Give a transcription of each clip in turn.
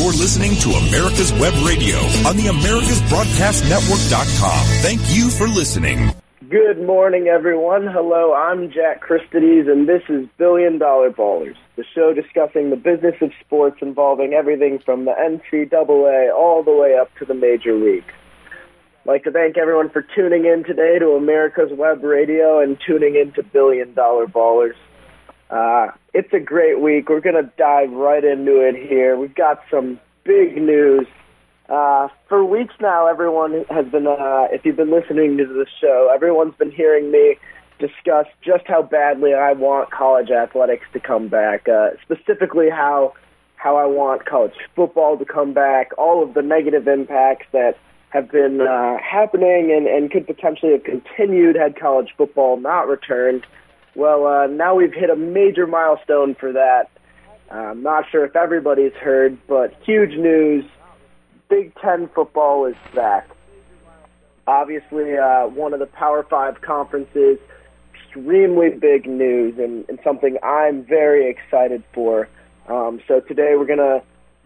You're listening to America's Web Radio on the AmericasBroadcastNetwork.com. Thank you for listening. Good morning, everyone. Hello, I'm Jack Christides, and this is Billion Dollar Ballers, the show discussing the business of sports involving everything from the NCAA all the way up to the major leagues. I'd like to thank everyone for tuning in today to America's Web Radio and tuning in to Billion Dollar Ballers. Uh, it's a great week. We're going to dive right into it here. We've got some big news. Uh, for weeks now, everyone has been, uh, if you've been listening to the show, everyone's been hearing me discuss just how badly I want college athletics to come back, uh, specifically how how I want college football to come back, all of the negative impacts that have been uh, happening and, and could potentially have continued had college football not returned. Well, uh, now we've hit a major milestone for that. Uh, I'm not sure if everybody's heard, but huge news. Big Ten football is back. Obviously, uh, one of the Power Five conferences. Extremely big news and, and something I'm very excited for. Um, so today we're going to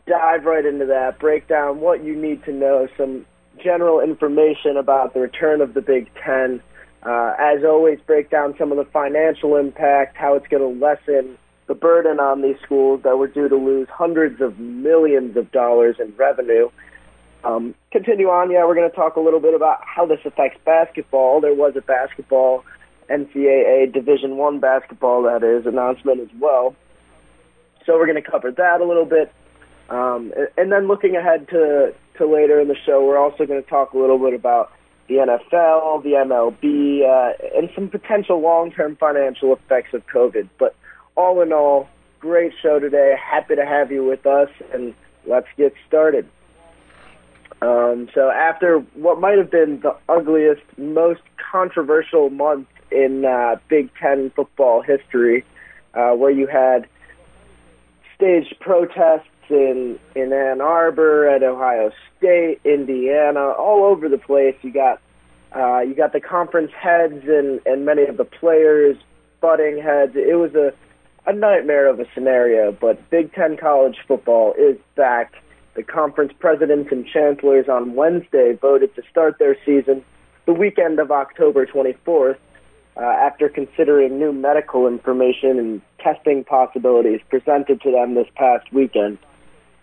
dive right into that, break down what you need to know, some general information about the return of the Big Ten uh, as always, break down some of the financial impact, how it's going to lessen the burden on these schools that were due to lose hundreds of millions of dollars in revenue. Um, continue on, yeah, we're going to talk a little bit about how this affects basketball. There was a basketball NCAA Division One basketball that is announcement as well. So we're going to cover that a little bit, um, and then looking ahead to to later in the show, we're also going to talk a little bit about the NFL, the MLB, uh, and some potential long-term financial effects of COVID. But all in all, great show today. Happy to have you with us, and let's get started. Um, so after what might have been the ugliest, most controversial month in uh, Big Ten football history, uh, where you had staged protests in in Ann Arbor, at Ohio State, Indiana, all over the place. You got uh, you got the conference heads and and many of the players butting heads. It was a a nightmare of a scenario, but Big Ten college football is back. The conference presidents and chancellors on Wednesday voted to start their season the weekend of October 24th uh, after considering new medical information and testing possibilities presented to them this past weekend.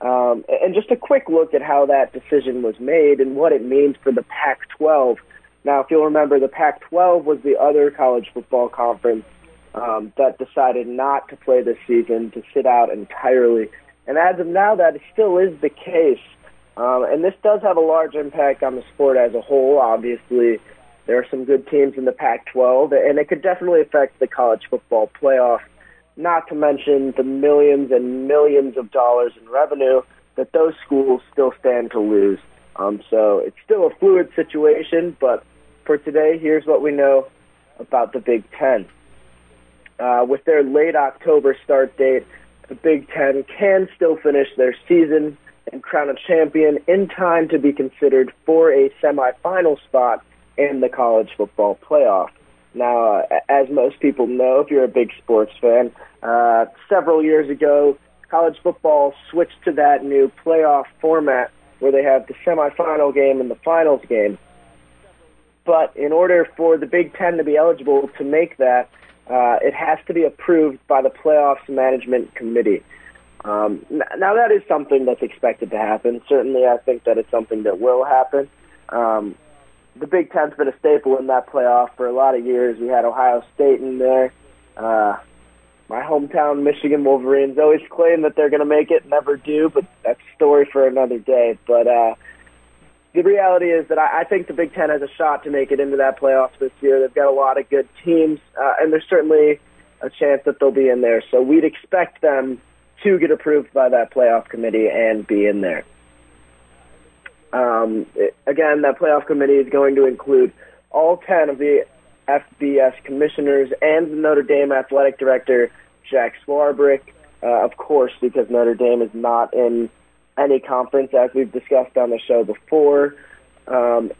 Um, and just a quick look at how that decision was made and what it means for the Pac 12. Now, if you'll remember, the Pac 12 was the other college football conference um, that decided not to play this season, to sit out entirely. And as of now, that still is the case. Um, and this does have a large impact on the sport as a whole. Obviously, there are some good teams in the Pac 12, and it could definitely affect the college football playoff not to mention the millions and millions of dollars in revenue that those schools still stand to lose. Um, so it's still a fluid situation, but for today, here's what we know about the Big Ten. Uh, with their late October start date, the Big Ten can still finish their season and crown a champion in time to be considered for a semifinal spot in the college football playoff. Now, as most people know, if you're a big sports fan, uh, several years ago, college football switched to that new playoff format where they have the semifinal game and the finals game. But in order for the Big Ten to be eligible to make that, uh, it has to be approved by the playoffs management committee. Um, now that is something that's expected to happen. Certainly, I think that it's something that will happen. Um, the Big Ten's been a staple in that playoff for a lot of years. We had Ohio State in there. Uh, my hometown Michigan Wolverines always claim that they're going to make it, never do, but that's a story for another day. But uh, the reality is that I, I think the Big Ten has a shot to make it into that playoffs this year. They've got a lot of good teams, uh, and there's certainly a chance that they'll be in there. So we'd expect them to get approved by that playoff committee and be in there. Um, it, again, that playoff committee is going to include all 10 of the FBS commissioners and the Notre Dame athletic director, Jack Swarbrick, uh, of course, because Notre Dame is not in any conference, as we've discussed on the show before. Um,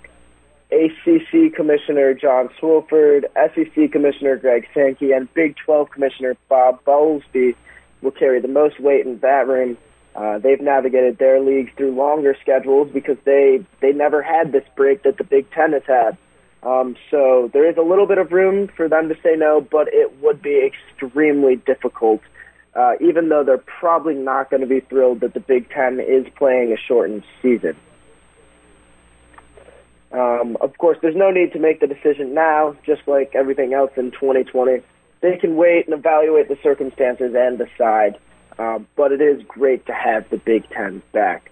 ACC Commissioner John Swofford, SEC Commissioner Greg Sankey, and Big 12 Commissioner Bob Bowlsby will carry the most weight in that room. Uh, they've navigated their leagues through longer schedules because they they never had this break that the Big Ten has had. Um, so there is a little bit of room for them to say no, but it would be extremely difficult. Uh, even though they're probably not going to be thrilled that the Big Ten is playing a shortened season. Um, of course, there's no need to make the decision now, just like everything else in 2020. They can wait and evaluate the circumstances and decide. Uh, but it is great to have the Big Ten back.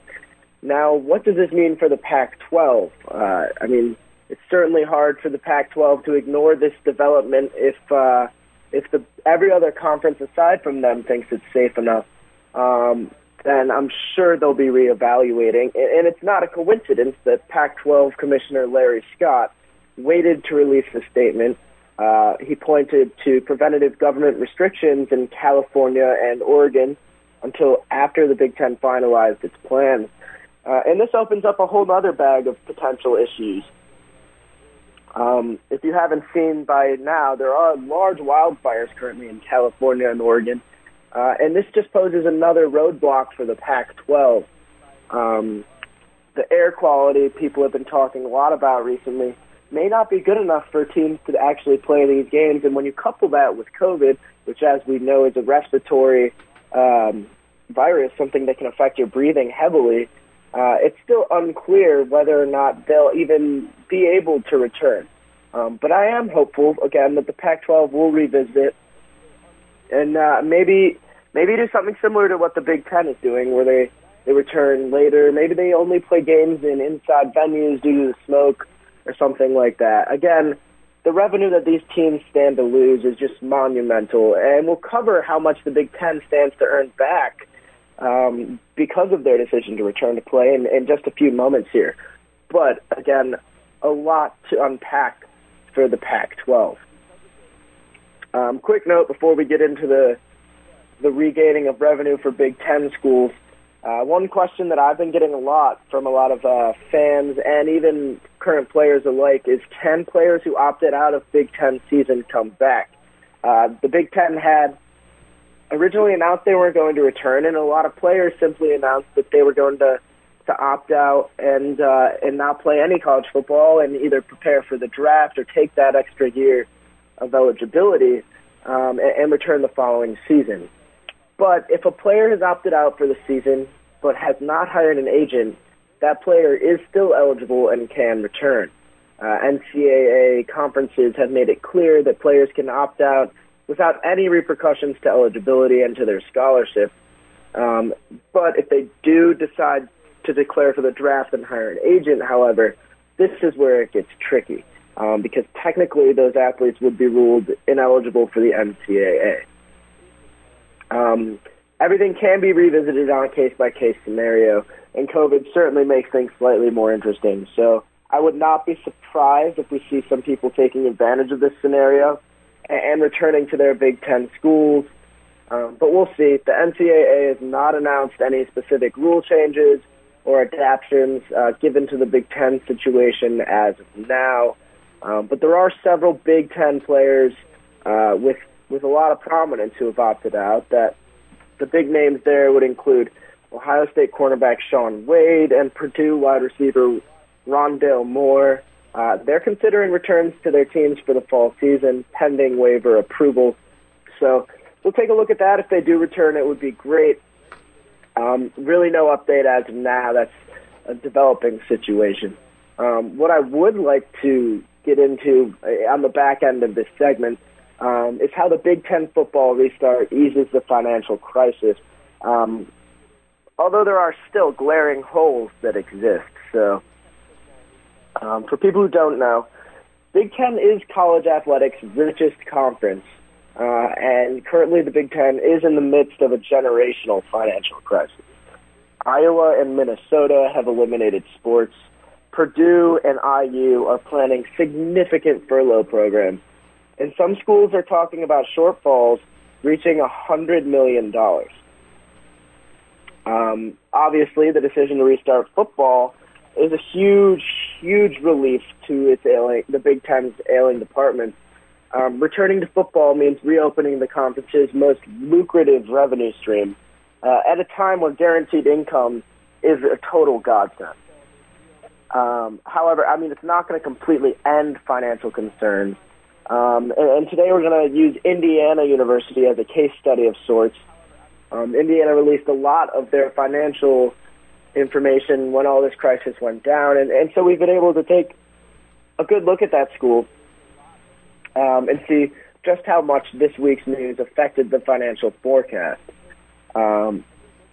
Now, what does this mean for the Pac-12? Uh, I mean, it's certainly hard for the Pac-12 to ignore this development if uh, if the every other conference aside from them thinks it's safe enough. Um, then I'm sure they'll be reevaluating. And it's not a coincidence that Pac-12 Commissioner Larry Scott waited to release the statement. Uh, he pointed to preventative government restrictions in California and Oregon until after the Big Ten finalized its plans. Uh, and this opens up a whole other bag of potential issues. Um, if you haven't seen by now, there are large wildfires currently in California and Oregon. Uh, and this just poses another roadblock for the Pac 12. Um, the air quality people have been talking a lot about recently may not be good enough for teams to actually play these games. And when you couple that with COVID, which, as we know, is a respiratory um, virus, something that can affect your breathing heavily, uh, it's still unclear whether or not they'll even be able to return. Um, but I am hopeful, again, that the Pac-12 will revisit and uh, maybe maybe do something similar to what the Big Ten is doing, where they they return later. Maybe they only play games in inside venues due to the smoke or something like that. Again, the revenue that these teams stand to lose is just monumental, and we'll cover how much the Big Ten stands to earn back um, because of their decision to return to play in, in just a few moments here. But again, a lot to unpack for the Pac-12. Um, quick note before we get into the the regaining of revenue for Big Ten schools. Uh, one question that I've been getting a lot from a lot of uh, fans and even current players alike is can players who opted out of Big Ten season come back? Uh, the Big Ten had originally announced they weren't going to return, and a lot of players simply announced that they were going to to opt out and uh, and not play any college football and either prepare for the draft or take that extra year of eligibility um, and, and return the following season. But if a player has opted out for the season but has not hired an agent, that player is still eligible and can return. Uh, NCAA conferences have made it clear that players can opt out without any repercussions to eligibility and to their scholarship. Um, but if they do decide to declare for the draft and hire an agent, however, this is where it gets tricky um, because technically those athletes would be ruled ineligible for the NCAA. Um, everything can be revisited on a case by case scenario, and COVID certainly makes things slightly more interesting. So I would not be surprised if we see some people taking advantage of this scenario and returning to their Big Ten schools. Um, but we'll see. The NCAA has not announced any specific rule changes or adaptations uh, given to the Big Ten situation as of now. Um, but there are several Big Ten players uh, with with a lot of prominence who have opted out. That the big names there would include Ohio State cornerback Shaun Wade and Purdue wide receiver Rondale Moore. Uh, they're considering returns to their teams for the fall season, pending waiver approval. So we'll take a look at that. If they do return, it would be great. Um, really, no update as of now. That's a developing situation. Um, what I would like to get into uh, on the back end of this segment um, is how the Big Ten football restart eases the financial crisis. Um, although there are still glaring holes that exist. So um, for people who don't know, Big Ten is college athletics' richest conference, uh, and currently the Big Ten is in the midst of a generational financial crisis. Iowa and Minnesota have eliminated sports. Purdue and IU are planning significant furlough programs, and some schools are talking about shortfalls reaching $100 million. Um, obviously, the decision to restart football is a huge, huge relief to its ailing, the Big Ten's ailing department. Um, returning to football means reopening the conference's most lucrative revenue stream, uh, at a time when guaranteed income is a total godsend. Um, however, I mean, it's not going to completely end financial concerns. Um, and, and today we're going to use Indiana University as a case study of sorts. Um, Indiana released a lot of their financial information when all this crisis went down, and, and so we've been able to take a good look at that school um, and see just how much this week's news affected the financial forecast. Um,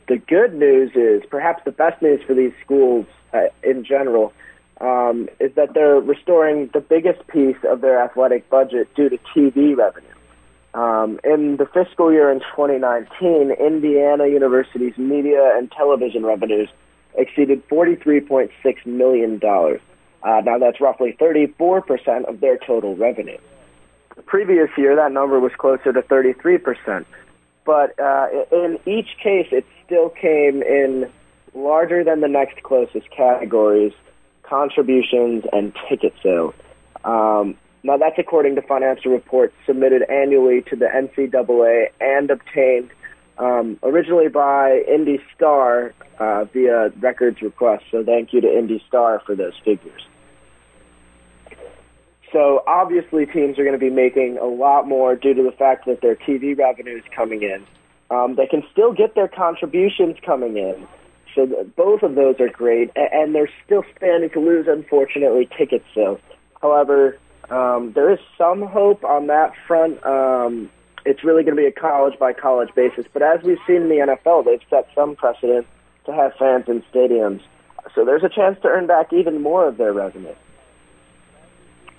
the good news is, perhaps the best news for these schools uh, in general, um, is that they're restoring the biggest piece of their athletic budget due to TV revenue. Um, in the fiscal year in 2019, Indiana University's media and television revenues exceeded $43.6 million. Uh, now, that's roughly 34% of their total revenue. The previous year, that number was closer to 33%. But uh, in each case, it still came in larger than the next closest categories contributions and ticket sales. Um, now, that's according to financial reports submitted annually to the NCAA and obtained um, originally by Indy Star uh, via records request. So, thank you to Indy Star for those figures. So obviously, teams are going to be making a lot more due to the fact that their TV revenue is coming in. Um, they can still get their contributions coming in. So both of those are great, and they're still standing to lose, unfortunately, ticket sales. However, um, there is some hope on that front. Um, it's really going to be a college by college basis. But as we've seen in the NFL, they've set some precedent to have fans in stadiums. So there's a chance to earn back even more of their revenue.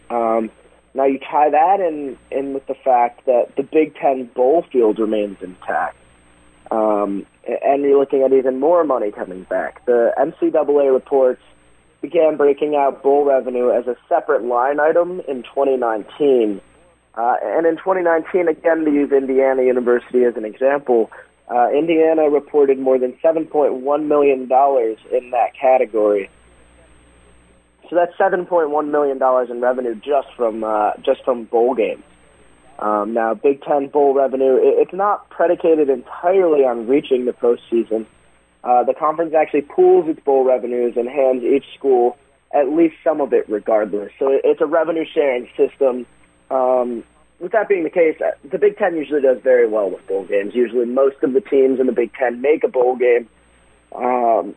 Um, now you tie that in, in with the fact that the Big Ten bowl field remains intact. Um, and you're looking at even more money coming back. The NCAA reports began breaking out bowl revenue as a separate line item in 2019. Uh, and in 2019, again, to use Indiana University as an example, uh, Indiana reported more than $7.1 million in that category. So that's seven point one million dollars in revenue just from uh, just from bowl games. Um, now, Big Ten bowl revenue it, it's not predicated entirely on reaching the postseason. Uh, the conference actually pools its bowl revenues and hands each school at least some of it, regardless. So it's a revenue sharing system. Um, with that being the case, uh, the Big Ten usually does very well with bowl games. Usually, most of the teams in the Big Ten make a bowl game. Um,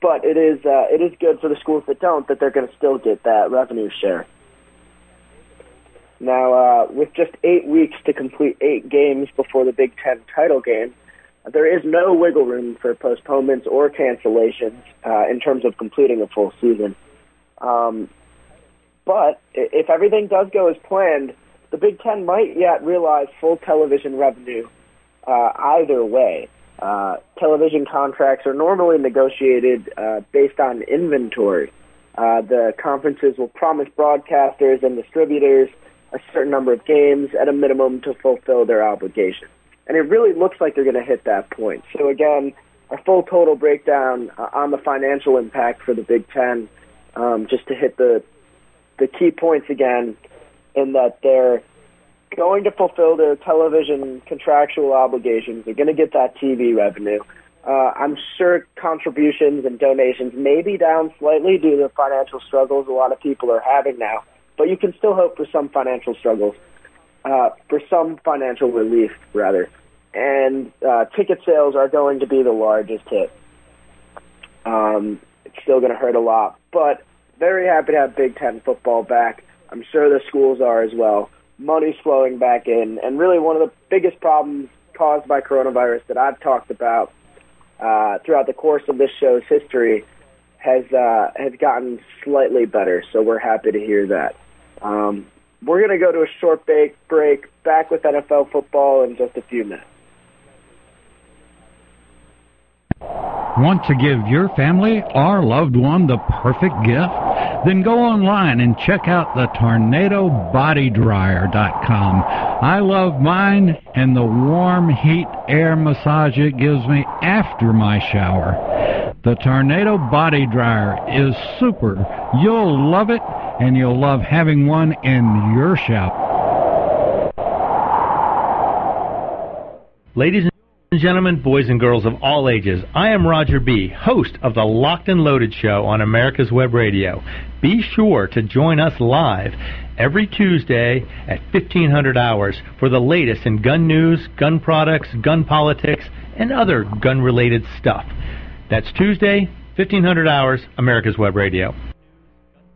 but it is uh, it is good for the schools that don't that they're going to still get that revenue share. Now, uh, with just eight weeks to complete eight games before the Big Ten title game, there is no wiggle room for postponements or cancellations uh, in terms of completing a full season. Um, but if everything does go as planned, the Big Ten might yet realize full television revenue uh, either way. Uh, television contracts are normally negotiated uh, based on inventory. Uh, the conferences will promise broadcasters and distributors a certain number of games at a minimum to fulfill their obligation. And it really looks like they're going to hit that point. So, again, a full total breakdown uh, on the financial impact for the Big Ten, um, just to hit the, the key points again, in that they're going to fulfill their television contractual obligations. They're going to get that TV revenue. Uh, I'm sure contributions and donations may be down slightly due to the financial struggles a lot of people are having now, but you can still hope for some financial struggles, uh, for some financial relief, rather. And uh, ticket sales are going to be the largest hit. Um, it's still going to hurt a lot, but very happy to have Big Ten football back. I'm sure the schools are as well money's flowing back in. And really, one of the biggest problems caused by coronavirus that I've talked about uh, throughout the course of this show's history has uh, has gotten slightly better. So we're happy to hear that. Um, we're going to go to a short break. Break back with NFL football in just a few minutes. Want to give your family or loved one the perfect gift? Then go online and check out the tornadobodydryer.com. I love mine and the warm heat air massage it gives me after my shower. The Tornado Body Dryer is super. You'll love it and you'll love having one in your shop. Ladies and Gentlemen, boys and girls of all ages, I am Roger B., host of the Locked and Loaded Show on America's Web Radio. Be sure to join us live every Tuesday at 1500 hours for the latest in gun news, gun products, gun politics, and other gun related stuff. That's Tuesday, 1500 hours, America's Web Radio.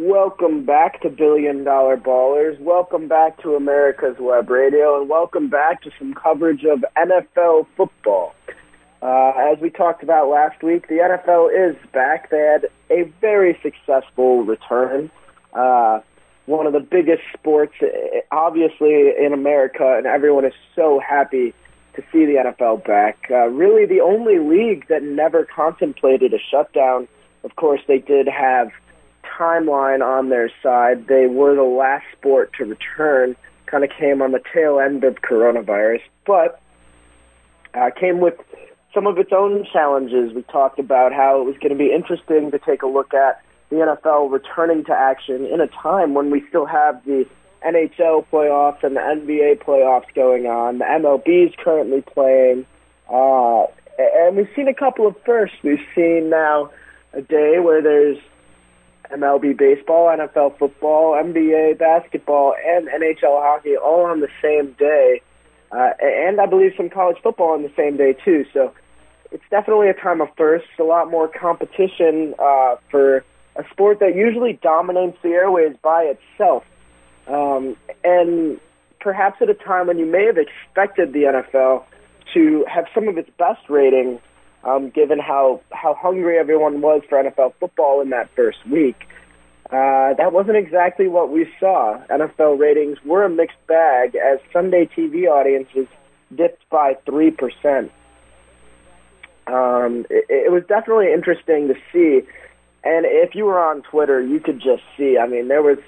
Welcome back to Billion Dollar Ballers. Welcome back to America's Web Radio, and welcome back to some coverage of NFL football. Uh, as we talked about last week, the NFL is back. They had a very successful return. Uh, one of the biggest sports, obviously, in America, and everyone is so happy to see the NFL back. Uh, really, the only league that never contemplated a shutdown. Of course, they did have timeline on their side. They were the last sport to return, kind of came on the tail end of coronavirus, but uh, came with some of its own challenges. We talked about how it was going to be interesting to take a look at the NFL returning to action in a time when we still have the NHL playoffs and the NBA playoffs going on. The MLB is currently playing. Uh, and we've seen a couple of firsts. We've seen now a day where there's MLB baseball, NFL football, NBA basketball, and NHL hockey all on the same day. Uh, and I believe some college football on the same day, too. So it's definitely a time of firsts, a lot more competition uh, for a sport that usually dominates the airways by itself. Um, and perhaps at a time when you may have expected the NFL to have some of its best ratings, um, given how, how hungry everyone was for NFL football in that first week. Uh, that wasn't exactly what we saw. NFL ratings were a mixed bag as Sunday TV audiences dipped by 3% um, it, it was definitely interesting to see. And if you were on Twitter, you could just see. I mean, there was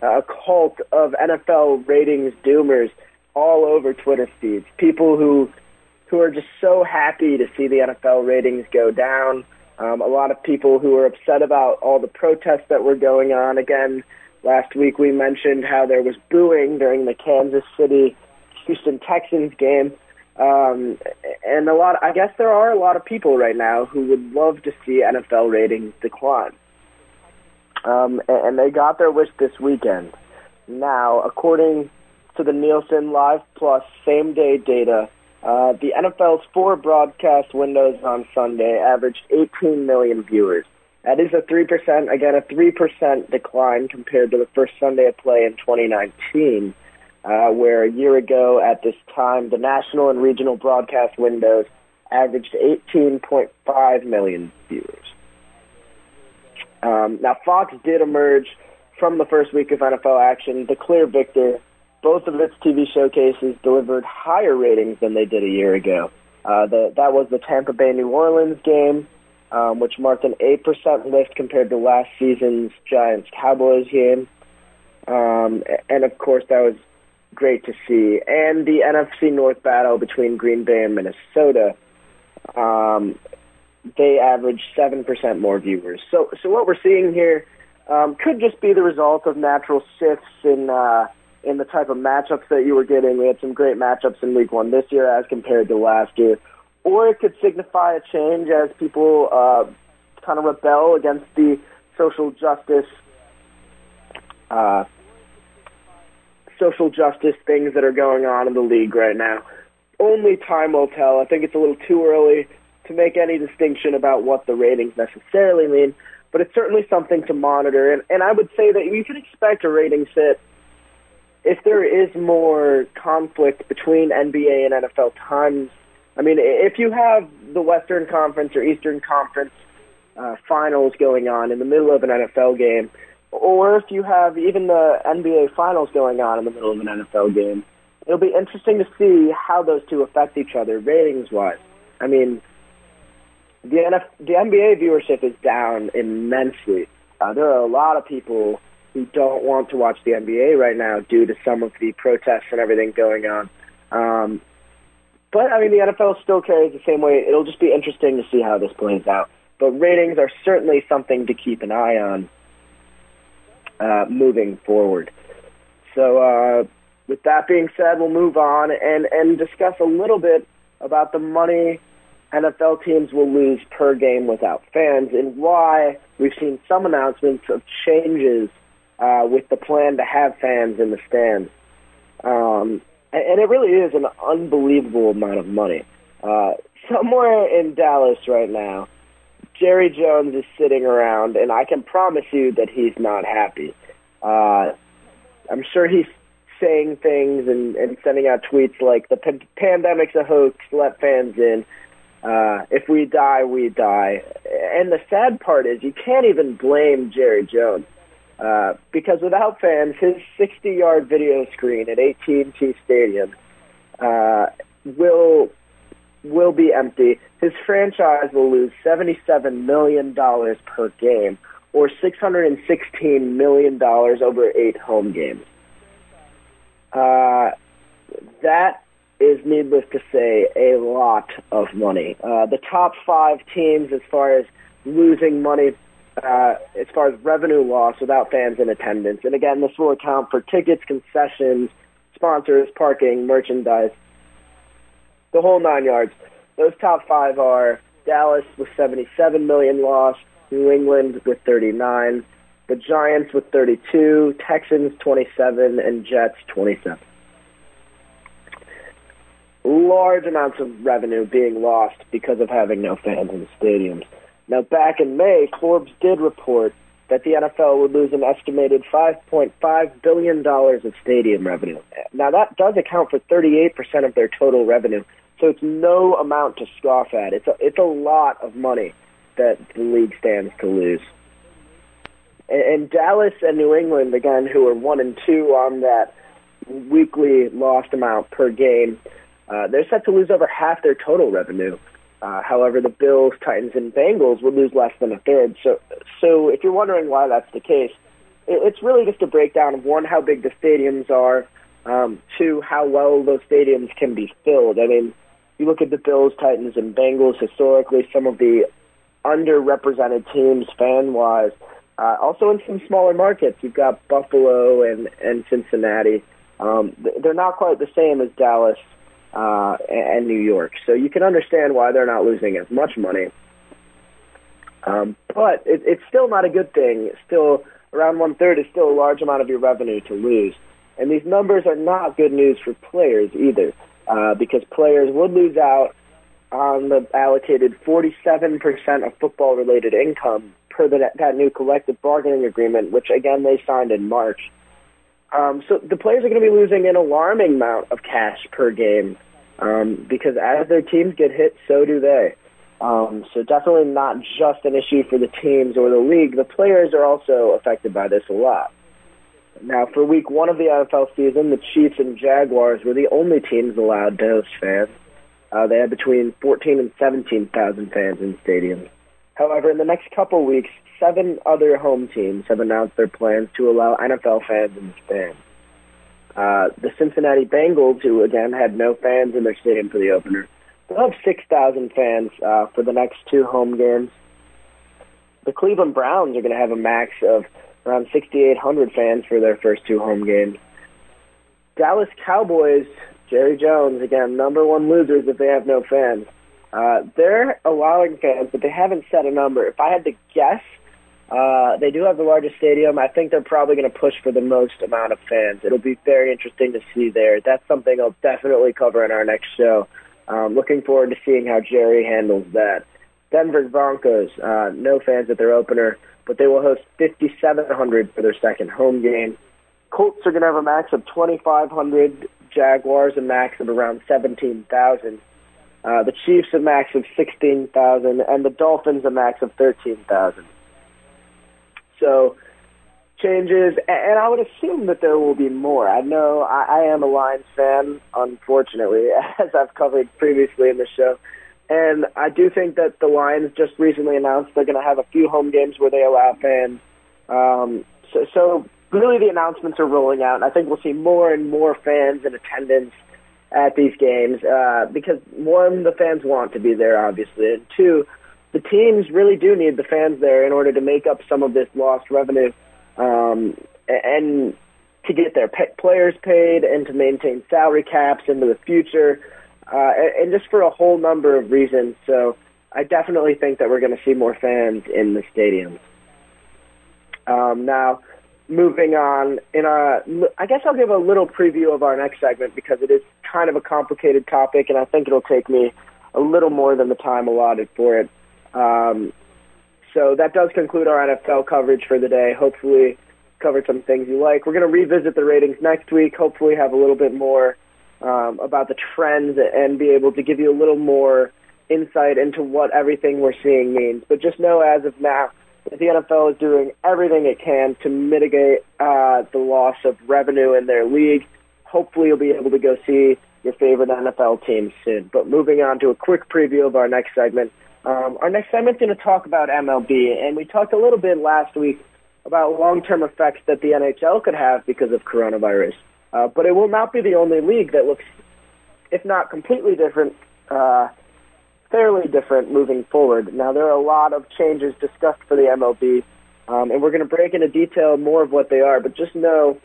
a cult of NFL ratings doomers all over Twitter feeds. People who who are just so happy to see the NFL ratings go down. Um, a lot of people who are upset about all the protests that were going on. Again, last week we mentioned how there was booing during the Kansas City Houston Texans game. Um, and a lot, I guess there are a lot of people right now who would love to see NFL ratings decline. Um, and they got their wish this weekend. Now, according to the Nielsen Live Plus same day data, uh, the NFL's four broadcast windows on Sunday averaged 18 million viewers. That is a 3%, again, a 3% decline compared to the first Sunday of play in 2019 uh, where a year ago at this time, the national and regional broadcast windows averaged 18.5 million viewers. Um, now, Fox did emerge from the first week of NFL action, the clear victor. Both of its TV showcases delivered higher ratings than they did a year ago. Uh, the, that was the Tampa Bay New Orleans game, um, which marked an 8% lift compared to last season's Giants Cowboys game. Um, and of course, that was great to see. And the NFC North battle between Green Bay and Minnesota, um, they averaged seven percent more viewers. So, so what we're seeing here um, could just be the result of natural shifts in uh, in the type of matchups that you were getting. We had some great matchups in Week One this year as compared to last year, or it could signify a change as people uh, kind of rebel against the social justice. Uh, social justice things that are going on in the league right now. Only time will tell. I think it's a little too early to make any distinction about what the ratings necessarily mean, but it's certainly something to monitor. And, and I would say that you can expect a ratings hit if there is more conflict between NBA and NFL times. I mean, if you have the Western Conference or Eastern Conference uh, finals going on in the middle of an NFL game, or if you have even the NBA Finals going on in the middle of an NFL game, it'll be interesting to see how those two affect each other ratings wise. I mean, the NF, the NBA viewership is down immensely. Uh, there are a lot of people who don't want to watch the NBA right now due to some of the protests and everything going on. Um, but I mean, the NFL still carries the same way. It'll just be interesting to see how this plays out. But ratings are certainly something to keep an eye on uh, moving forward. So, uh, with that being said, we'll move on and and discuss a little bit about the money NFL teams will lose per game without fans and why we've seen some announcements of changes uh, with the plan to have fans in the stands. Um, and it really is an unbelievable amount of money. Uh, somewhere in Dallas right now, Jerry Jones is sitting around, and I can promise you that he's not happy. Uh, I'm sure he's saying things and, and sending out tweets like the p- pandemic's a hoax, let fans in. Uh, if we die, we die. And the sad part is you can't even blame Jerry Jones. Uh, because without fans, his 60-yard video screen at AT&T Stadium uh, will will be empty. His franchise will lose 77 million dollars per game, or 616 million dollars over eight home games. Uh, that is, needless to say, a lot of money. Uh, the top five teams, as far as losing money uh, as far as revenue loss without fans in attendance. And again, this will account for tickets, concessions, sponsors, parking, merchandise, the whole nine yards. Those top five are Dallas with 77 million loss, New England with 39, the Giants with 32, Texans 27, and Jets 27. Large amounts of revenue being lost because of having no fans in the stadiums. Now, back in May, Forbes did report that the NFL would lose an estimated $5.5 billion of stadium revenue. Now, that does account for 38% of their total revenue, so it's no amount to scoff at. It's a, it's a lot of money that the league stands to lose. And, and Dallas and New England, again, who are one and two on that weekly lost amount per game, uh, they're set to lose over half their total revenue. Uh, however, the Bills, Titans, and Bengals would lose less than a third. So, so if you're wondering why that's the case, it, it's really just a breakdown of one, how big the stadiums are, um, two, how well those stadiums can be filled. I mean, you look at the Bills, Titans, and Bengals historically, some of the underrepresented teams fan-wise. Uh, also in some smaller markets, you've got Buffalo and and Cincinnati. Um, they're not quite the same as Dallas uh, and New York. So you can understand why they're not losing as much money. Um, but it, it's still not a good thing. Still, around one third is still a large amount of your revenue to lose. And these numbers are not good news for players either, uh, because players would lose out on the allocated 47% of football related income per the, that new collective bargaining agreement, which again they signed in March. Um, so the players are going to be losing an alarming amount of cash per game um, because as their teams get hit, so do they. Um, so definitely not just an issue for the teams or the league. The players are also affected by this a lot. Now, for week one of the NFL season, the Chiefs and Jaguars were the only teams allowed to host fans. Uh, they had between 14 and 17,000 fans in stadiums. However, in the next couple weeks, seven other home teams have announced their plans to allow NFL fans in the stands. Uh, the Cincinnati Bengals, who again had no fans in their stadium for the opener, they'll have 6,000 fans uh, for the next two home games. The Cleveland Browns are going to have a max of around 6,800 fans for their first two home games. Dallas Cowboys, Jerry Jones, again, number one losers if they have no fans. Uh, they're allowing fans, but they haven't set a number. If I had to guess, uh, they do have the largest stadium. I think they're probably going to push for the most amount of fans. It'll be very interesting to see there. That's something I'll definitely cover in our next show. Um, looking forward to seeing how Jerry handles that. Denver Broncos, uh, no fans at their opener, but they will host 5,700 for their second home game. Colts are going to have a max of 2,500. Jaguars a max of around 17,000. Uh, the Chiefs a max of 16,000, and the Dolphins a max of 13,000. So changes, and I would assume that there will be more. I know I, I am a Lions fan, unfortunately, as I've covered previously in the show, And I do think that the Lions just recently announced they're going to have a few home games where they allow fans. Um, so, so really the announcements are rolling out, and I think we'll see more and more fans in attendance at these games uh, because one, the fans want to be there, obviously, and two, the teams really do need the fans there in order to make up some of this lost revenue um, and to get their players paid and to maintain salary caps into the future uh, and just for a whole number of reasons. So I definitely think that we're going to see more fans in the stadium. Um, now, moving on, in a, I guess I'll give a little preview of our next segment because it is kind of a complicated topic, and I think it'll take me a little more than the time allotted for it. Um, so that does conclude our NFL coverage for the day. Hopefully, covered some things you like. We're going to revisit the ratings next week. Hopefully, have a little bit more um, about the trends and be able to give you a little more insight into what everything we're seeing means. But just know, as of now, that the NFL is doing everything it can to mitigate uh, the loss of revenue in their league. Hopefully, you'll be able to go see your favorite NFL team soon. But moving on to a quick preview of our next segment. Um, our next segment is going to talk about MLB, and we talked a little bit last week about long-term effects that the NHL could have because of coronavirus. Uh, but it will not be the only league that looks, if not completely different, uh, fairly different moving forward. Now, there are a lot of changes discussed for the MLB, um, and we're going to break into detail more of what they are, but just know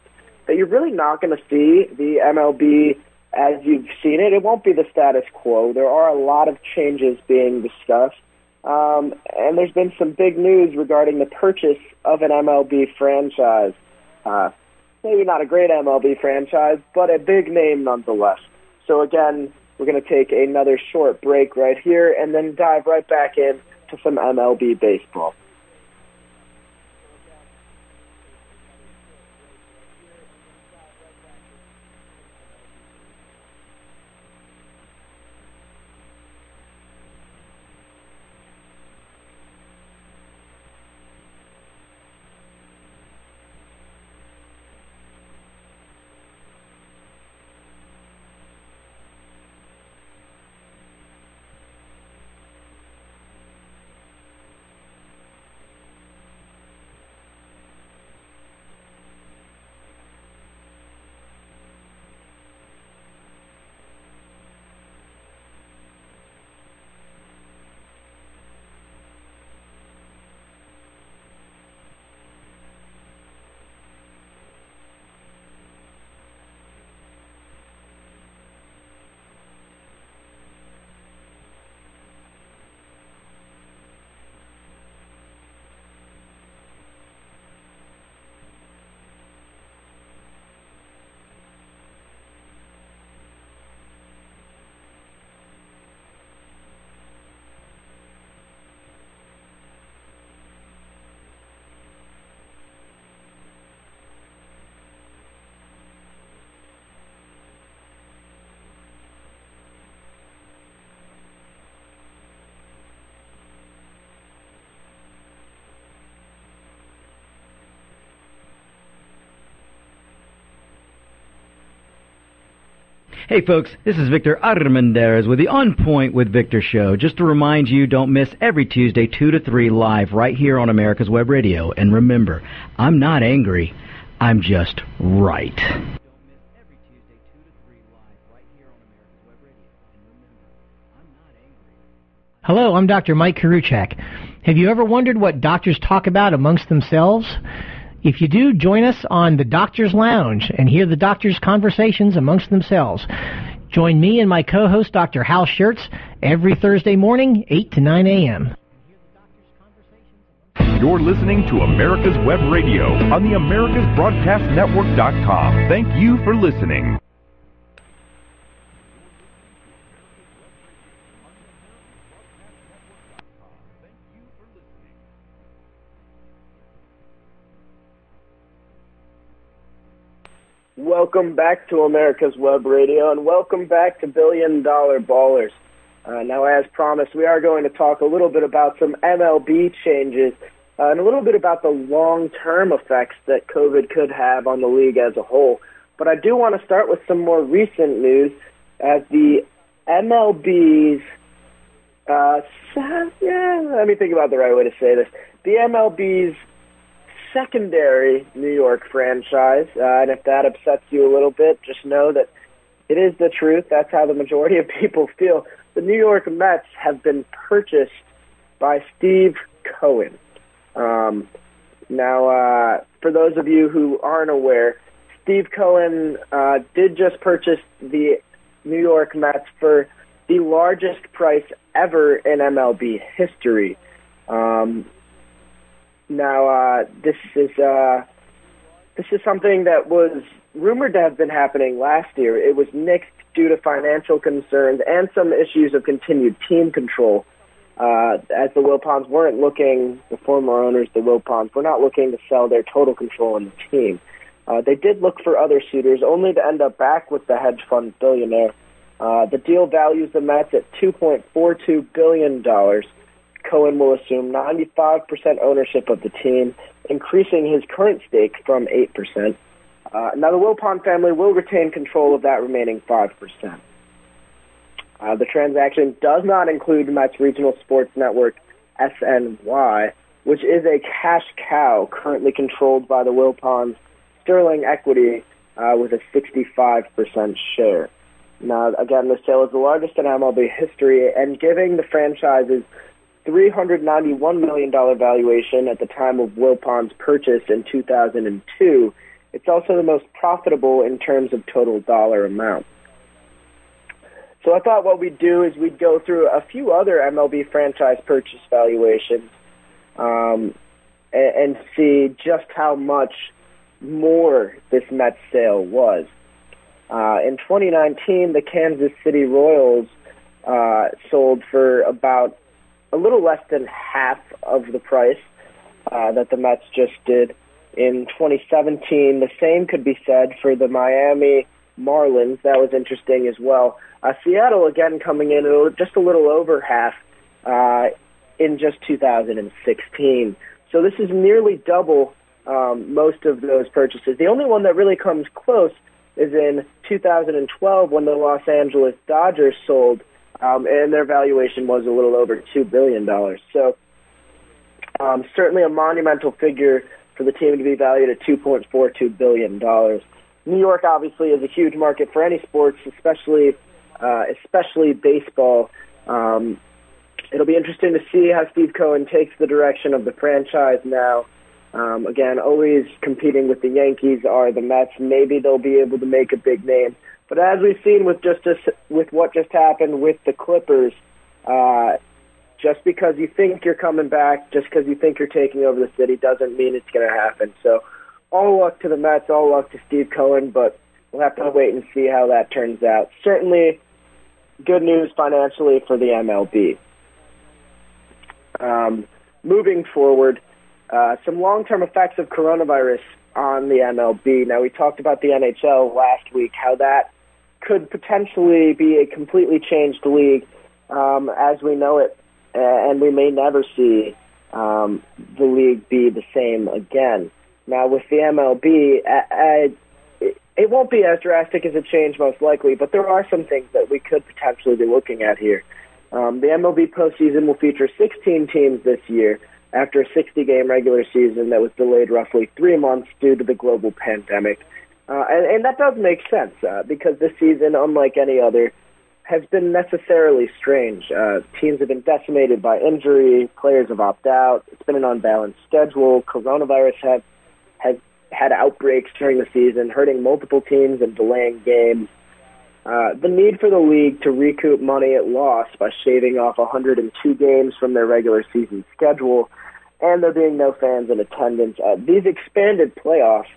that you're really not going to see the MLB as you've seen it. It won't be the status quo. There are a lot of changes being discussed. Um, and there's been some big news regarding the purchase of an MLB franchise. Uh, maybe not a great MLB franchise, but a big name nonetheless. So again, we're going to take another short break right here and then dive right back in to some MLB baseball. Hey folks, this is Victor Armendariz with the On Point with Victor show. Just to remind you, don't miss every Tuesday 2 to 3 live right here on America's Web Radio. And remember, I'm not angry, I'm just right. Hello, I'm Dr. Mike Karuchak. Have you ever wondered what doctors talk about amongst themselves? If you do, join us on the Doctor's Lounge and hear the doctors' conversations amongst themselves. Join me and my co-host, Dr. Hal Schertz, every Thursday morning, 8 to 9 a.m. You're listening to America's Web Radio on the AmericasBroadcastNetwork.com. Thank you for listening. Welcome back to America's Web Radio and welcome back to Billion Dollar Ballers. Uh, now, as promised, we are going to talk a little bit about some MLB changes uh, and a little bit about the long-term effects that COVID could have on the league as a whole. But I do want to start with some more recent news as the MLB's Uh, yeah, let me think about the right way to say this. The MLB's secondary New York franchise, uh, and if that upsets you a little bit, just know that it is the truth. That's how the majority of people feel. The New York Mets have been purchased by Steve Cohen. Um, now, uh, for those of you who aren't aware, Steve Cohen uh, did just purchase the New York Mets for the largest price ever in MLB history. Um, now, uh, this is uh, this is something that was rumored to have been happening last year. It was nixed due to financial concerns and some issues of continued team control. Uh, as the Wilpons weren't looking, the former owners, the Wilpons, were not looking to sell their total control in the team. Uh, they did look for other suitors, only to end up back with the hedge fund billionaire. Uh, the deal values the Mets at $2.42 billion. Cohen will assume 95% ownership of the team, increasing his current stake from 8%. Uh, now, the Wilpon family will retain control of that remaining 5%. Uh, the transaction does not include Mets Regional Sports Network, SNY, which is a cash cow currently controlled by the Wilpons Sterling Equity uh, with a 65% share. Now, again, the sale is the largest in MLB history and giving the franchise's $391 million valuation at the time of Wilpon's purchase in 2002. It's also the most profitable in terms of total dollar amount. So I thought what we'd do is we'd go through a few other MLB franchise purchase valuations um, and, and see just how much more this Mets sale was. Uh, in 2019, the Kansas City Royals uh, sold for about a little less than half of the price uh, that the Mets just did. In 2017, the same could be said for the Miami Marlins. That was interesting as well. Uh, Seattle again coming in just a little over half uh, in just 2016. So this is nearly double um, most of those purchases. The only one that really comes close is in 2012 when the Los Angeles Dodgers sold, um, and their valuation was a little over two billion dollars. So um, certainly a monumental figure for the team to be valued at 2.42 billion dollars. New York obviously is a huge market for any sports, especially uh, especially baseball. Um, it'll be interesting to see how Steve Cohen takes the direction of the franchise now. Um, again, always competing with the Yankees are the Mets. Maybe they'll be able to make a big name. But as we've seen with just with what just happened with the Clippers, uh, just because you think you're coming back, just because you think you're taking over the city, doesn't mean it's going to happen. So, all luck to the Mets, all luck to Steve Cohen, but we'll have to wait and see how that turns out. Certainly, good news financially for the MLB. Um, moving forward, uh, some long-term effects of coronavirus on the MLB. Now, we talked about the NHL last week, how that could potentially be a completely changed league um, as we know it, and we may never see um, the league be the same again. Now, with the MLB, I, I, it won't be as drastic as a change, most likely, but there are some things that we could potentially be looking at here. Um, the MLB postseason will feature 16 teams this year after a 60 game regular season that was delayed roughly three months due to the global pandemic. Uh, and, and that does make sense uh, because this season, unlike any other, has been necessarily strange. Uh, teams have been decimated by injury, players have opted out, it's been an unbalanced schedule, coronavirus have, has had outbreaks during the season, hurting multiple teams and delaying games. Uh, the need for the league to recoup money it lost by shaving off 102 games from their regular season schedule, and there being no fans in attendance, uh, these expanded playoffs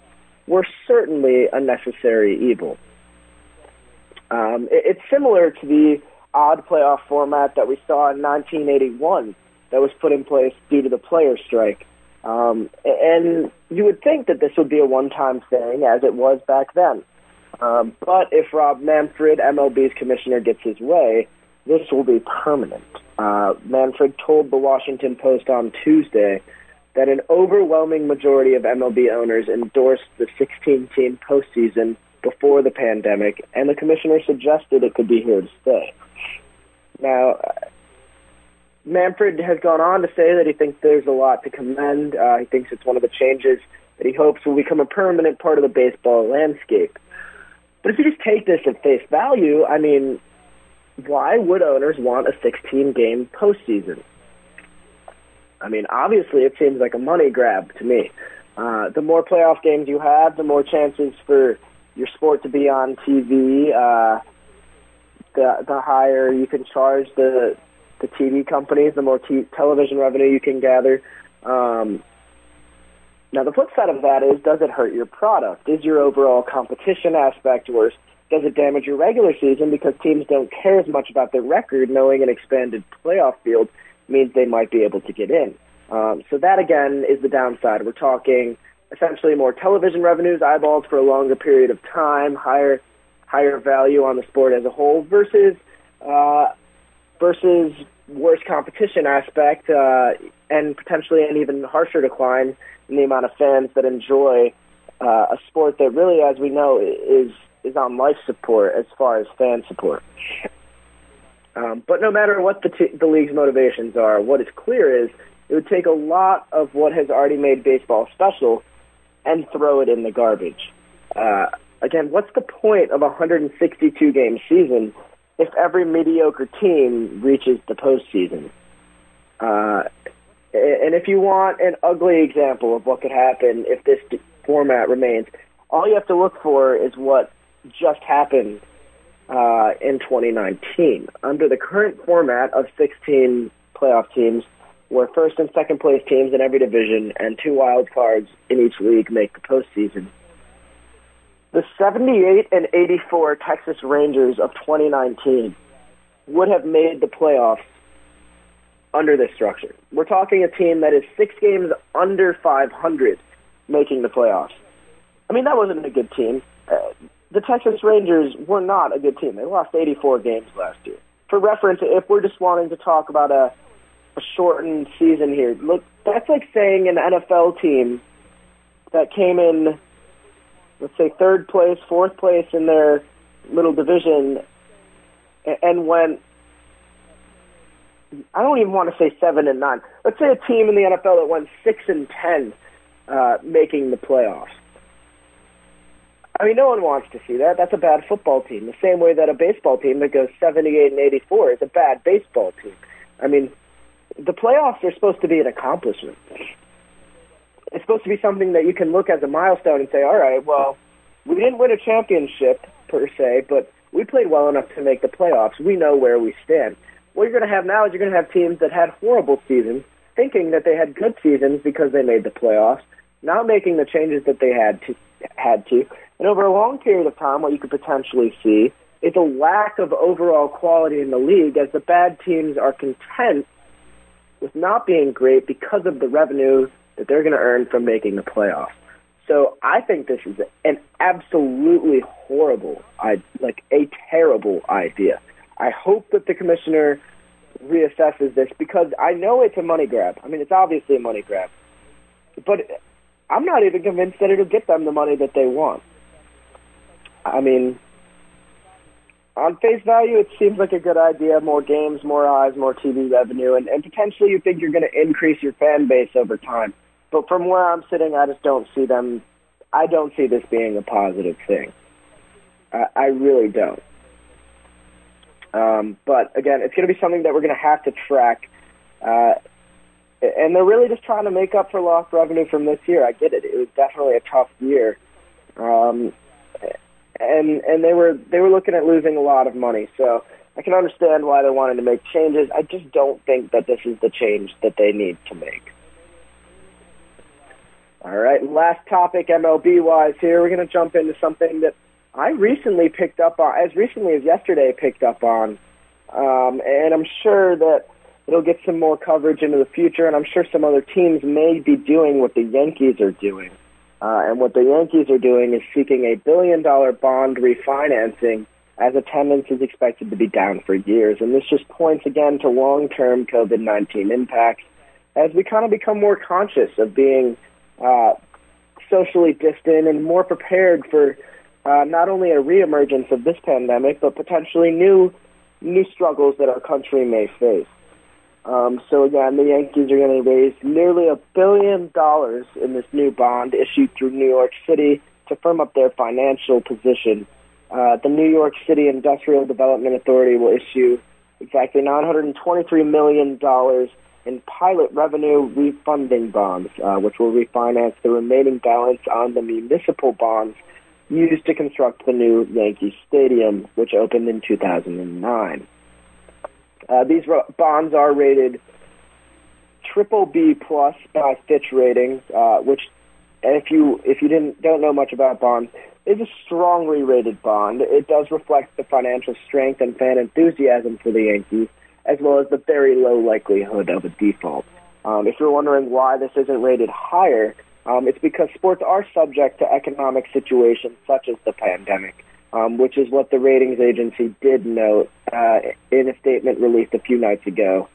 were certainly a necessary evil. Um, it, it's similar to the odd playoff format that we saw in 1981 that was put in place due to the player strike. Um, and you would think that this would be a one-time thing, as it was back then. Um, but if Rob Manfred, MLB's commissioner, gets his way, this will be permanent. Uh, Manfred told the Washington Post on Tuesday that an overwhelming majority of MLB owners endorsed the 16-team postseason before the pandemic, and the commissioner suggested it could be here to stay. Now, Manfred has gone on to say that he thinks there's a lot to commend. Uh, he thinks it's one of the changes that he hopes will become a permanent part of the baseball landscape. But if you just take this at face value, I mean, why would owners want a 16 game postseason? I mean, obviously, it seems like a money grab to me. Uh, the more playoff games you have, the more chances for your sport to be on TV. Uh, the the higher you can charge the the TV companies, the more t- television revenue you can gather. Um, now, the flip side of that is, does it hurt your product? Is your overall competition aspect worse? Does it damage your regular season because teams don't care as much about their record, knowing an expanded playoff field means they might be able to get in? Um, so that again is the downside. We're talking essentially more television revenues, eyeballs for a longer period of time, higher higher value on the sport as a whole versus uh, versus worse competition aspect uh, and potentially an even harsher decline in the amount of fans that enjoy uh, a sport that really, as we know, is is on life support as far as fan support. Um, but no matter what the, t- the league's motivations are, what is clear is it would take a lot of what has already made baseball special and throw it in the garbage. Uh, again, what's the point of a 162 game season if every mediocre team reaches the postseason? Uh, and if you want an ugly example of what could happen if this format remains, all you have to look for is what just happened uh, in 2019. Under the current format of 16 playoff teams, where first and second place teams in every division and two wild cards in each league make the postseason. The 78 and 84 Texas Rangers of 2019 would have made the playoffs under this structure. We're talking a team that is six games under 500 making the playoffs. I mean, that wasn't a good team. Uh, the Texas Rangers were not a good team. They lost 84 games last year. For reference, if we're just wanting to talk about a, a shortened season here, look, that's like saying an NFL team that came in, let's say, third place, fourth place in their little division and went I don't even want to say seven and nine. Let's say a team in the NFL that went six and ten, uh, making the playoffs. I mean, no one wants to see that. That's a bad football team. The same way that a baseball team that goes seventy-eight and eighty-four is a bad baseball team. I mean, the playoffs are supposed to be an accomplishment. It's supposed to be something that you can look as a milestone and say, all right, well, we didn't win a championship per se, but we played well enough to make the playoffs. We know where we stand what you're going to have now is you're going to have teams that had horrible seasons, thinking that they had good seasons because they made the playoffs, not making the changes that they had to had to. And over a long period of time, what you could potentially see is a lack of overall quality in the league as the bad teams are content with not being great because of the revenue that they're going to earn from making the playoffs. So I think this is an absolutely horrible, like a terrible idea. I hope that the commissioner reassesses this because I know it's a money grab. I mean, it's obviously a money grab. But I'm not even convinced that it'll get them the money that they want. I mean, on face value, it seems like a good idea. More games, more eyes, more TV revenue, and, and potentially you think you're going to increase your fan base over time. But from where I'm sitting, I just don't see them. I don't see this being a positive thing. I, I really don't. Um, but again, it's going to be something that we're going to have to track. Uh, and they're really just trying to make up for lost revenue from this year. I get it; it was definitely a tough year, um, and and they were they were looking at losing a lot of money. So I can understand why they wanted to make changes. I just don't think that this is the change that they need to make. All right, last topic, MLB wise. Here we're going to jump into something that I recently picked up on, as recently as yesterday, picked up on, um, and I'm sure that it'll get some more coverage into the future, and I'm sure some other teams may be doing what the Yankees are doing. Uh, and what the Yankees are doing is seeking a billion dollar bond refinancing as attendance is expected to be down for years. And this just points again to long term COVID 19 impacts as we kind of become more conscious of being uh, socially distant and more prepared for uh, not only a reemergence of this pandemic, but potentially new new struggles that our country may face. Um, so again, the Yankees are going to raise nearly a billion dollars in this new bond issued through New York City to firm up their financial position. Uh, the New York City Industrial Development Authority will issue exactly $923 million in pilot revenue refunding bonds, uh, which will refinance the remaining balance on the municipal bonds used to construct the new Yankee Stadium, which opened in 2009. Uh, these bonds are rated triple B plus by Fitch Ratings, uh, which, if you if you didn't don't know much about bonds, is a strongly rated bond. It does reflect the financial strength and fan enthusiasm for the Yankees, as well as the very low likelihood of a default. Um, if you're wondering why this isn't rated higher, um, it's because sports are subject to economic situations such as the pandemic um, which is what the ratings agency did note uh, in a statement released a few nights ago.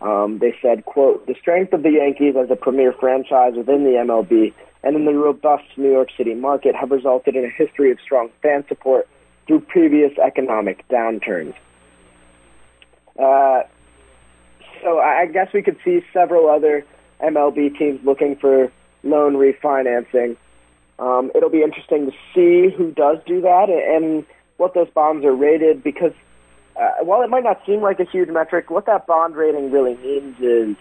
Um, they said, quote, the strength of the Yankees as a premier franchise within the MLB and in the robust New York City market have resulted in a history of strong fan support through previous economic downturns. Uh, so I guess we could see several other MLB teams looking for loan refinancing. Um, it'll be interesting to see who does do that and what those bonds are rated because uh, while it might not seem like a huge metric, what that bond rating really means is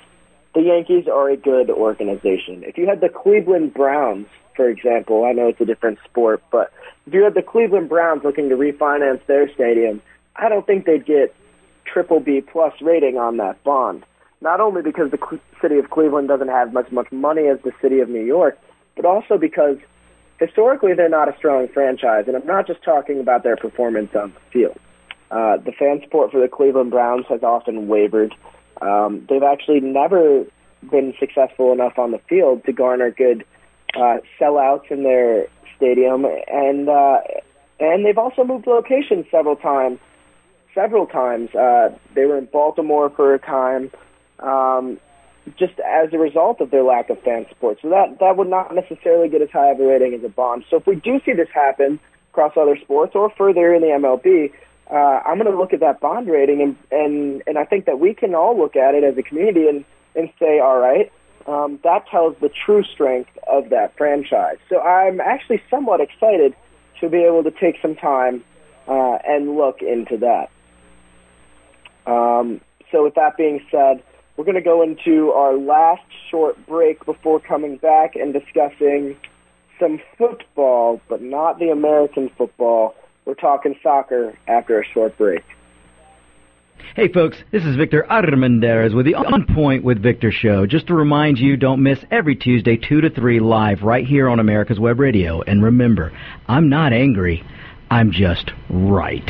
the Yankees are a good organization. If you had the Cleveland Browns, for example, I know it's a different sport, but if you had the Cleveland Browns looking to refinance their stadium, I don't think they'd get triple B plus rating on that bond. Not only because the city of Cleveland doesn't have much much money as the city of New York, but also because historically they're not a strong franchise, and I'm not just talking about their performance on the field. Uh, the fan support for the Cleveland Browns has often wavered. Um, they've actually never been successful enough on the field to garner good uh, sellouts in their stadium, and uh, and they've also moved locations several times. Several times, uh, they were in Baltimore for a time, um, just as a result of their lack of fan support. So that that would not necessarily get as high of a rating as a bond. So if we do see this happen across other sports or further in the MLB, uh, I'm going to look at that bond rating and and and I think that we can all look at it as a community and and say, all right, um, that tells the true strength of that franchise. So I'm actually somewhat excited to be able to take some time uh, and look into that. Um, so with that being said. We're going to go into our last short break before coming back and discussing some football, but not the American football. We're talking soccer after a short break. Hey folks, this is Victor Armendariz with the On Point with Victor show. Just to remind you, don't miss every Tuesday 2 to 3 live right here on America's Web Radio. And remember, I'm not angry, I'm just right.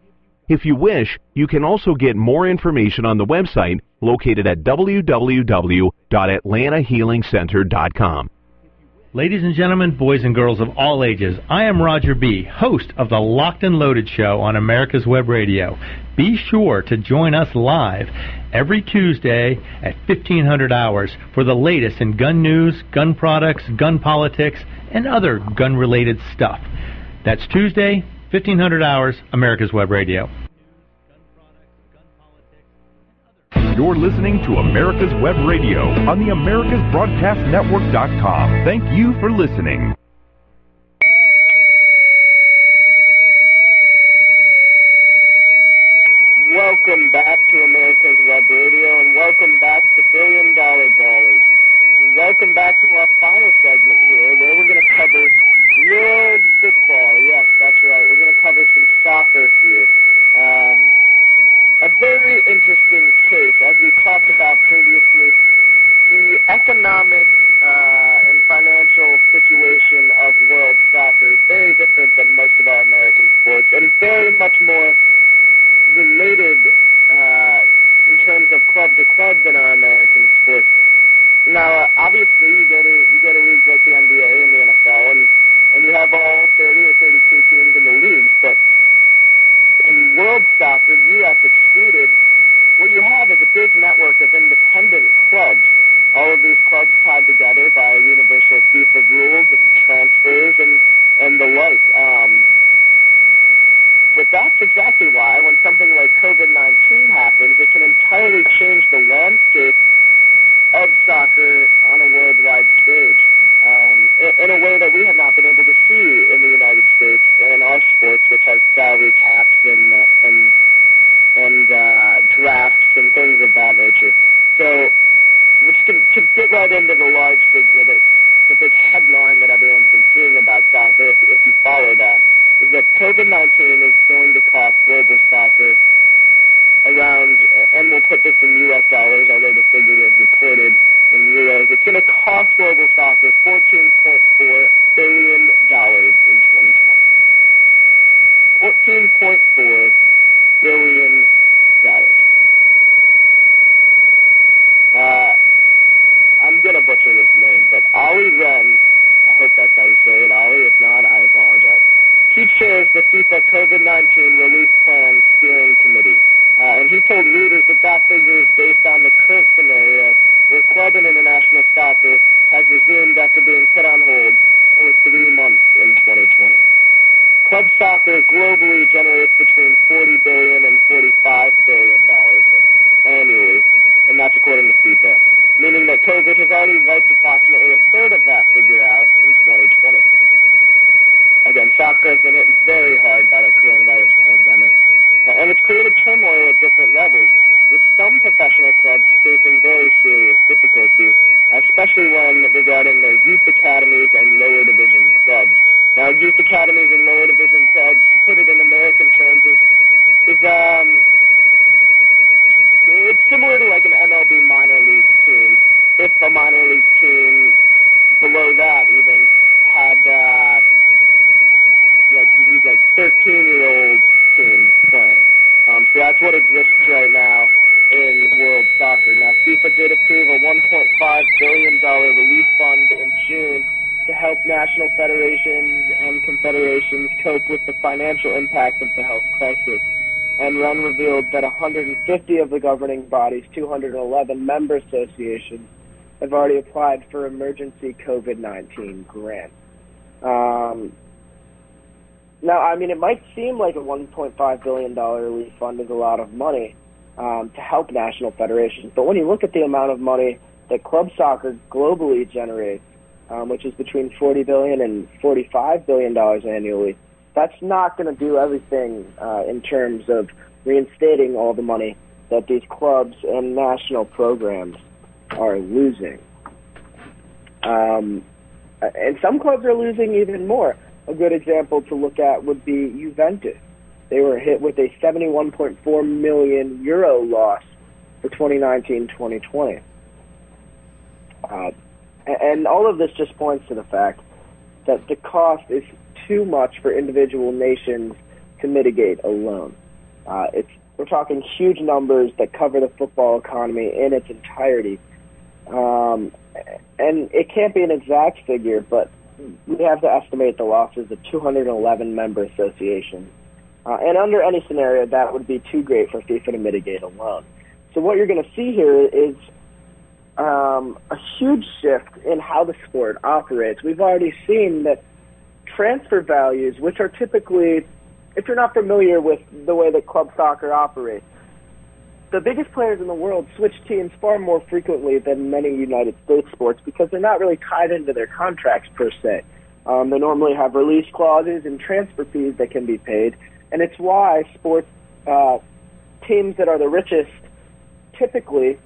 If you wish, you can also get more information on the website located at www.atlantahealingcenter.com. Ladies and gentlemen, boys and girls of all ages, I am Roger B., host of the Locked and Loaded Show on America's Web Radio. Be sure to join us live every Tuesday at 1500 hours for the latest in gun news, gun products, gun politics, and other gun related stuff. That's Tuesday, 1500 hours, America's Web Radio. You're listening to America's Web Radio on the AmericasBroadcastNetwork.com. Thank you for listening. Welcome back to America's Web Radio, and welcome back to Billion Dollar Ballers. And welcome back to our final segment here, where we're going to cover world football. Yes, that's right. We're going to cover some soccer here. Um, a very interesting case, as we talked about previously, the economic uh, and financial situation of world soccer is very different than most of our American sports, and very much more related uh, in terms of club to club than our American sports. Now, uh, obviously, you go to you to leagues like the NBA and the NFL, and and you have all 30 or 32 teams in the leagues, but in world soccer, U.S. excluded, what you have is a big network of independent clubs all of these clubs tied together by universal FIFA rules and transfers and and the like. Um, but that's exactly why when something like COVID-19 happens, it can entirely change the landscape of soccer on a worldwide stage um, in, a way that we have not been able to see in the United States in our sports, which has salary caps and uh, and and uh, drafts and things of that nature. So which can to get right into the large figure that the big headline that everyone's been seeing about soccer, if, if you follow that, is that COVID-19 is going to cost global soccer around, and we'll put this in U.S. dollars, although the figure is reported in euros. It's going to cost global soccer 14.4 billion dollars in 2020. 14.4 billion dollars. Uh, I'm gonna butcher this name, but Olli Rehn, I hope that's how you say it, Olli. If not, I apologize. He chairs the FIFA COVID-19 Relief Plan Steering Committee, uh, and he told Reuters that that figure is based on the current scenario where club and international soccer has resumed after being put on hold for three months in 2020. Club soccer globally generates between 40 billion and 45 billion dollars annually, and that's according to FIFA meaning that COVID has already wiped approximately a third of that figure out in 2020. Again, soccer has been hit very hard by the coronavirus pandemic, and it's created turmoil at different levels, with some professional clubs facing very serious difficulty, especially when regarding their youth academies and lower division clubs. Now, youth academies and lower division clubs, to put it in American terms, is is um, it's similar to like an MLB minor league team. If a minor league team below that even had uh, like these like 13 year old teams playing. Um, so that's what exists right now in world soccer. Now FIFA did approve a 1.5 billion dollar relief fund in June to help national federations and confederations cope with the financial impact of the health crisis and Rehn revealed that 150 of the governing body's 211 member associations have already applied for emergency COVID-19 grants. Um, now, I mean, it might seem like a $1.5 billion relief fund is a lot of money um, to help national federations, but when you look at the amount of money that club soccer globally generates, um, which is between 40 billion and 45 billion dollars annually, that's not going to do everything uh, in terms of reinstating all the money that these clubs and national programs are losing. Um, and some clubs are losing even more. A good example to look at would be Juventus. They were hit with a 71.4 million euro loss for 2019-2020. Uh, and all of this just points to the fact that the cost is too much for individual nations to mitigate alone. Uh, it's we're talking huge numbers that cover the football economy in its entirety, um, and it can't be an exact figure, but we have to estimate the losses of 211 member associations. Uh, and under any scenario, that would be too great for FIFA to mitigate alone. So what you're going to see here is um, a huge shift in how the sport operates. We've already seen that transfer values, which are typically, if you're not familiar with the way that club soccer operates, the biggest players in the world switch teams far more frequently than many United States sports because they're not really tied into their contracts per se. Um, they normally have release clauses and transfer fees that can be paid, and it's why sports uh, teams that are the richest typically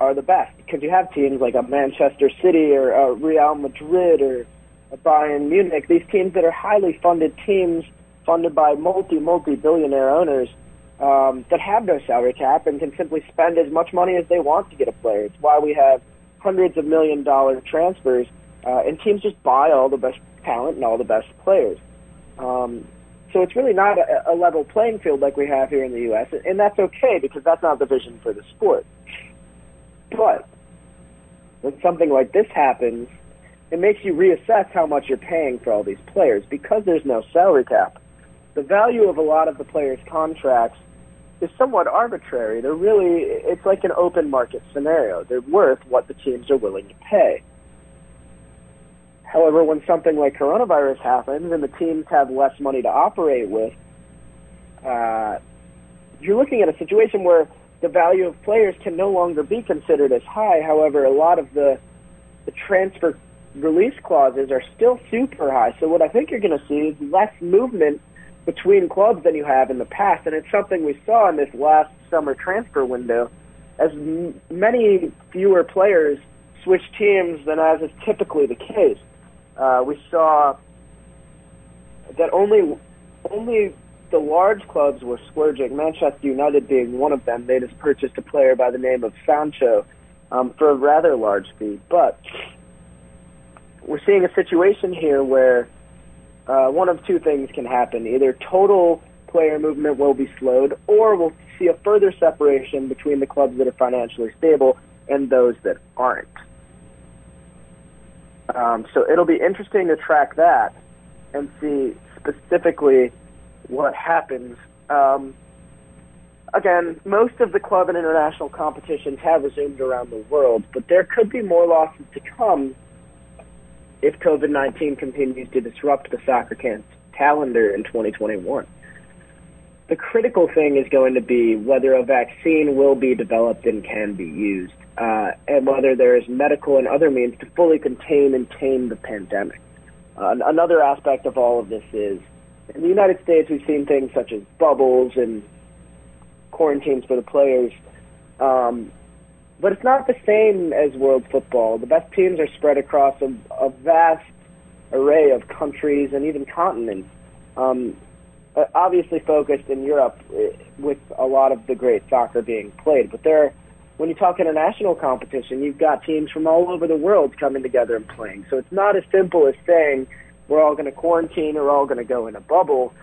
are the best because you have teams like a Manchester City or a Real Madrid or a Bayern Munich, these teams that are highly funded teams funded by multi, multi billionaire owners um, that have no salary cap and can simply spend as much money as they want to get a player. It's why we have hundreds of million dollar transfers, uh, and teams just buy all the best talent and all the best players. Um, so it's really not a, a level playing field like we have here in the U.S., and that's okay because that's not the vision for the sport. But when something like this happens, it makes you reassess how much you're paying for all these players because there's no salary cap. The value of a lot of the players' contracts is somewhat arbitrary. They're really, it's like an open market scenario. They're worth what the teams are willing to pay. However, when something like coronavirus happens and the teams have less money to operate with, uh, you're looking at a situation where the value of players can no longer be considered as high. However, a lot of the, the transfer release clauses are still super high. So what I think you're going to see is less movement between clubs than you have in the past, and it's something we saw in this last summer transfer window, as m- many fewer players switch teams than as is typically the case. Uh, we saw that only only the large clubs were splurging. Manchester United being one of them. They just purchased a player by the name of Sancho um, for a rather large fee. But we're seeing a situation here where uh, one of two things can happen: either total player movement will be slowed, or we'll see a further separation between the clubs that are financially stable and those that aren't. Um, so it'll be interesting to track that and see specifically what happens. Um, again, most of the club and international competitions have resumed around the world, but there could be more losses to come if COVID 19 continues to disrupt the soccer camp calendar in 2021. The critical thing is going to be whether a vaccine will be developed and can be used uh, and whether there is medical and other means to fully contain and tame the pandemic. Uh, another aspect of all of this is in the United States, we've seen things such as bubbles and quarantines for the players, um, but it's not the same as world football. The best teams are spread across a, a vast array of countries and even continents. Um, uh, obviously focused in Europe uh, with a lot of the great soccer being played, but there when you talk international competition, you've got teams from all over the world coming together and playing. So it's not as simple as saying we're all going to quarantine or all going to go in a bubble.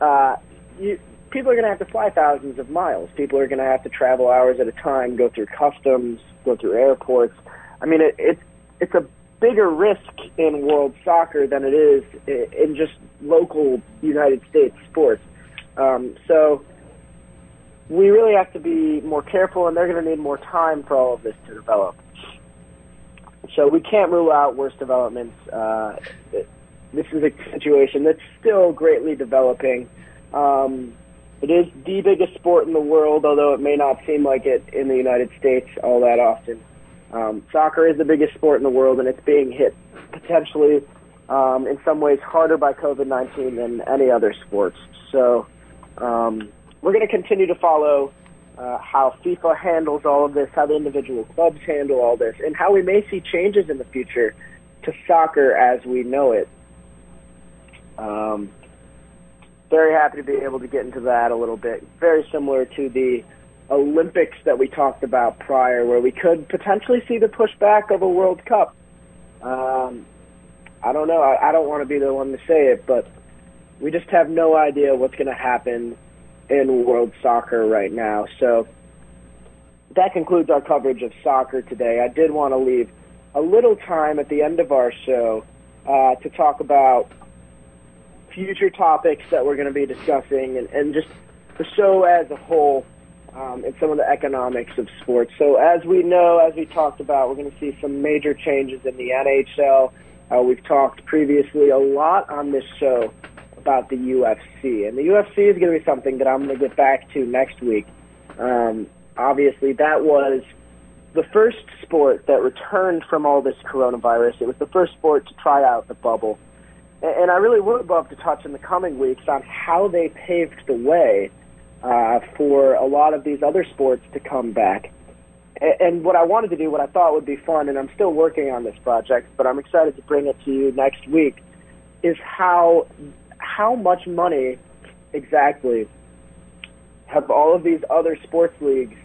Uh, you, people are going to have to fly thousands of miles. People are going to have to travel hours at a time, go through customs, go through airports. I mean, it, it's it's a bigger risk in world soccer than it is in just local United States sports. Um, so we really have to be more careful, and they're going to need more time for all of this to develop. So we can't rule out worse developments. Uh, this is a situation that's still greatly developing. Um, it is the biggest sport in the world, although it may not seem like it in the United States all that often. Um, soccer is the biggest sport in the world, and it's being hit potentially um, in some ways harder by COVID-19 than any other sports. So um, we're going to continue to follow uh, how FIFA handles all of this, how the individual clubs handle all this, and how we may see changes in the future to soccer as we know it. Um, very happy to be able to get into that a little bit. Very similar to the Olympics that we talked about prior, where we could potentially see the pushback of a World Cup. Um, I don't know. I, I don't want to be the one to say it, but we just have no idea what's going to happen in world soccer right now. So that concludes our coverage of soccer today. I did want to leave a little time at the end of our show uh, to talk about future topics that we're going to be discussing and, and just the show as a whole um, and some of the economics of sports. So as we know, as we talked about, we're going to see some major changes in the NHL. Uh, we've talked previously a lot on this show about the UFC. And the UFC is going to be something that I'm going to get back to next week. Um, obviously, that was the first sport that returned from all this coronavirus. It was the first sport to try out the bubble. And I really would love to touch in the coming weeks on how they paved the way uh, for a lot of these other sports to come back. And what I wanted to do, what I thought would be fun, and I'm still working on this project, but I'm excited to bring it to you next week, is how how much money exactly have all of these other sports leagues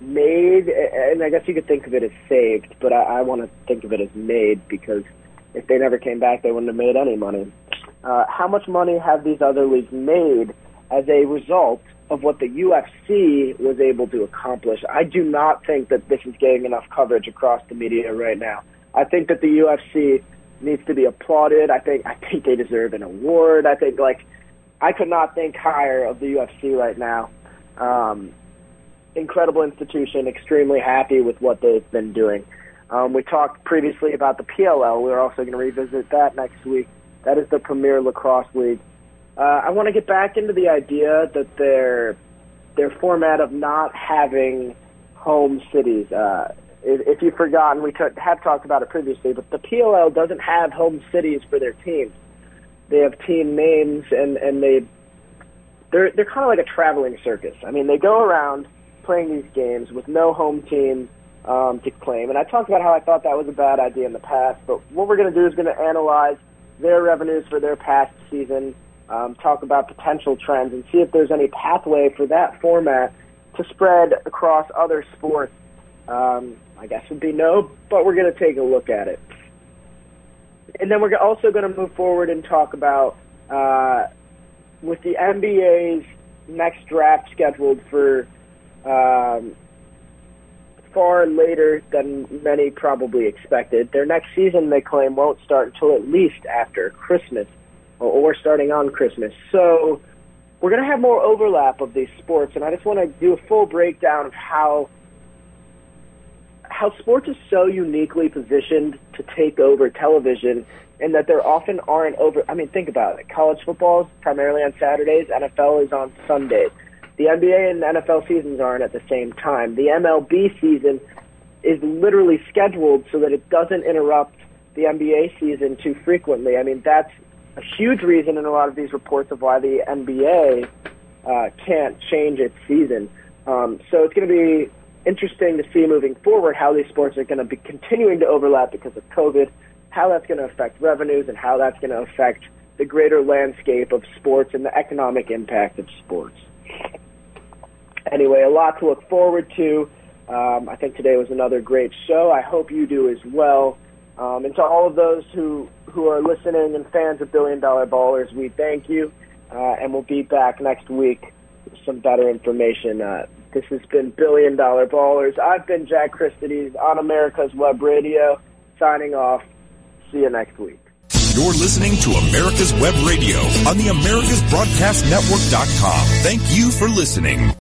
made? And I guess you could think of it as saved, but I, I want to think of it as made because if they never came back, they wouldn't have made any money. Uh, how much money have these other leagues made as a result of what the UFC was able to accomplish? I do not think that this is getting enough coverage across the media right now. I think that the UFC needs to be applauded. I think I think they deserve an award. I think like I could not think higher of the UFC right now. Um, incredible institution, extremely happy with what they've been doing. Um, we talked previously about the PLL. We're also going to revisit that next week. That is the Premier Lacrosse League. Uh, I want to get back into the idea that their their format of not having home cities. Uh, if you've forgotten, we t- have talked about it previously, but the PLL doesn't have home cities for their teams. They have team names, and and they they're they're kind of like a traveling circus. I mean, they go around playing these games with no home team um, to claim. And I talked about how I thought that was a bad idea in the past, but what we're going to do is going to analyze their revenues for their past season, um, talk about potential trends, and see if there's any pathway for that format to spread across other sports. Um, I guess would be no, but we're going to take a look at it. And then we're also going to move forward and talk about uh, with the NBA's next draft scheduled for um, far later than many probably expected. Their next season, they claim, won't start until at least after Christmas or, starting on Christmas. So we're going to have more overlap of these sports, and I just want to do a full breakdown of how how sports is so uniquely positioned to take over television and that there often aren't over I mean think about it. College football is primarily on Saturdays, NFL is on Sundays. The NBA and NFL seasons aren't at the same time. The MLB season is literally scheduled so that it doesn't interrupt the NBA season too frequently. I mean, that's a huge reason in a lot of these reports of why the NBA uh, can't change its season. Um, so it's going to be interesting to see moving forward how these sports are going to be continuing to overlap because of COVID, how that's going to affect revenues, and how that's going to affect the greater landscape of sports and the economic impact of sports anyway, a lot to look forward to. Um, I think today was another great show. I hope you do as well. Um, and to all of those who, who are listening and fans of Billion Dollar Ballers, we thank you. Uh, and we'll be back next week with some better information. Uh, this has been Billion Dollar Ballers. I've been Jack Christides on America's Web Radio, signing off. See you next week. You're listening to America's Web Radio on the AmericasBroadcastNetwork.com. Thank you for listening.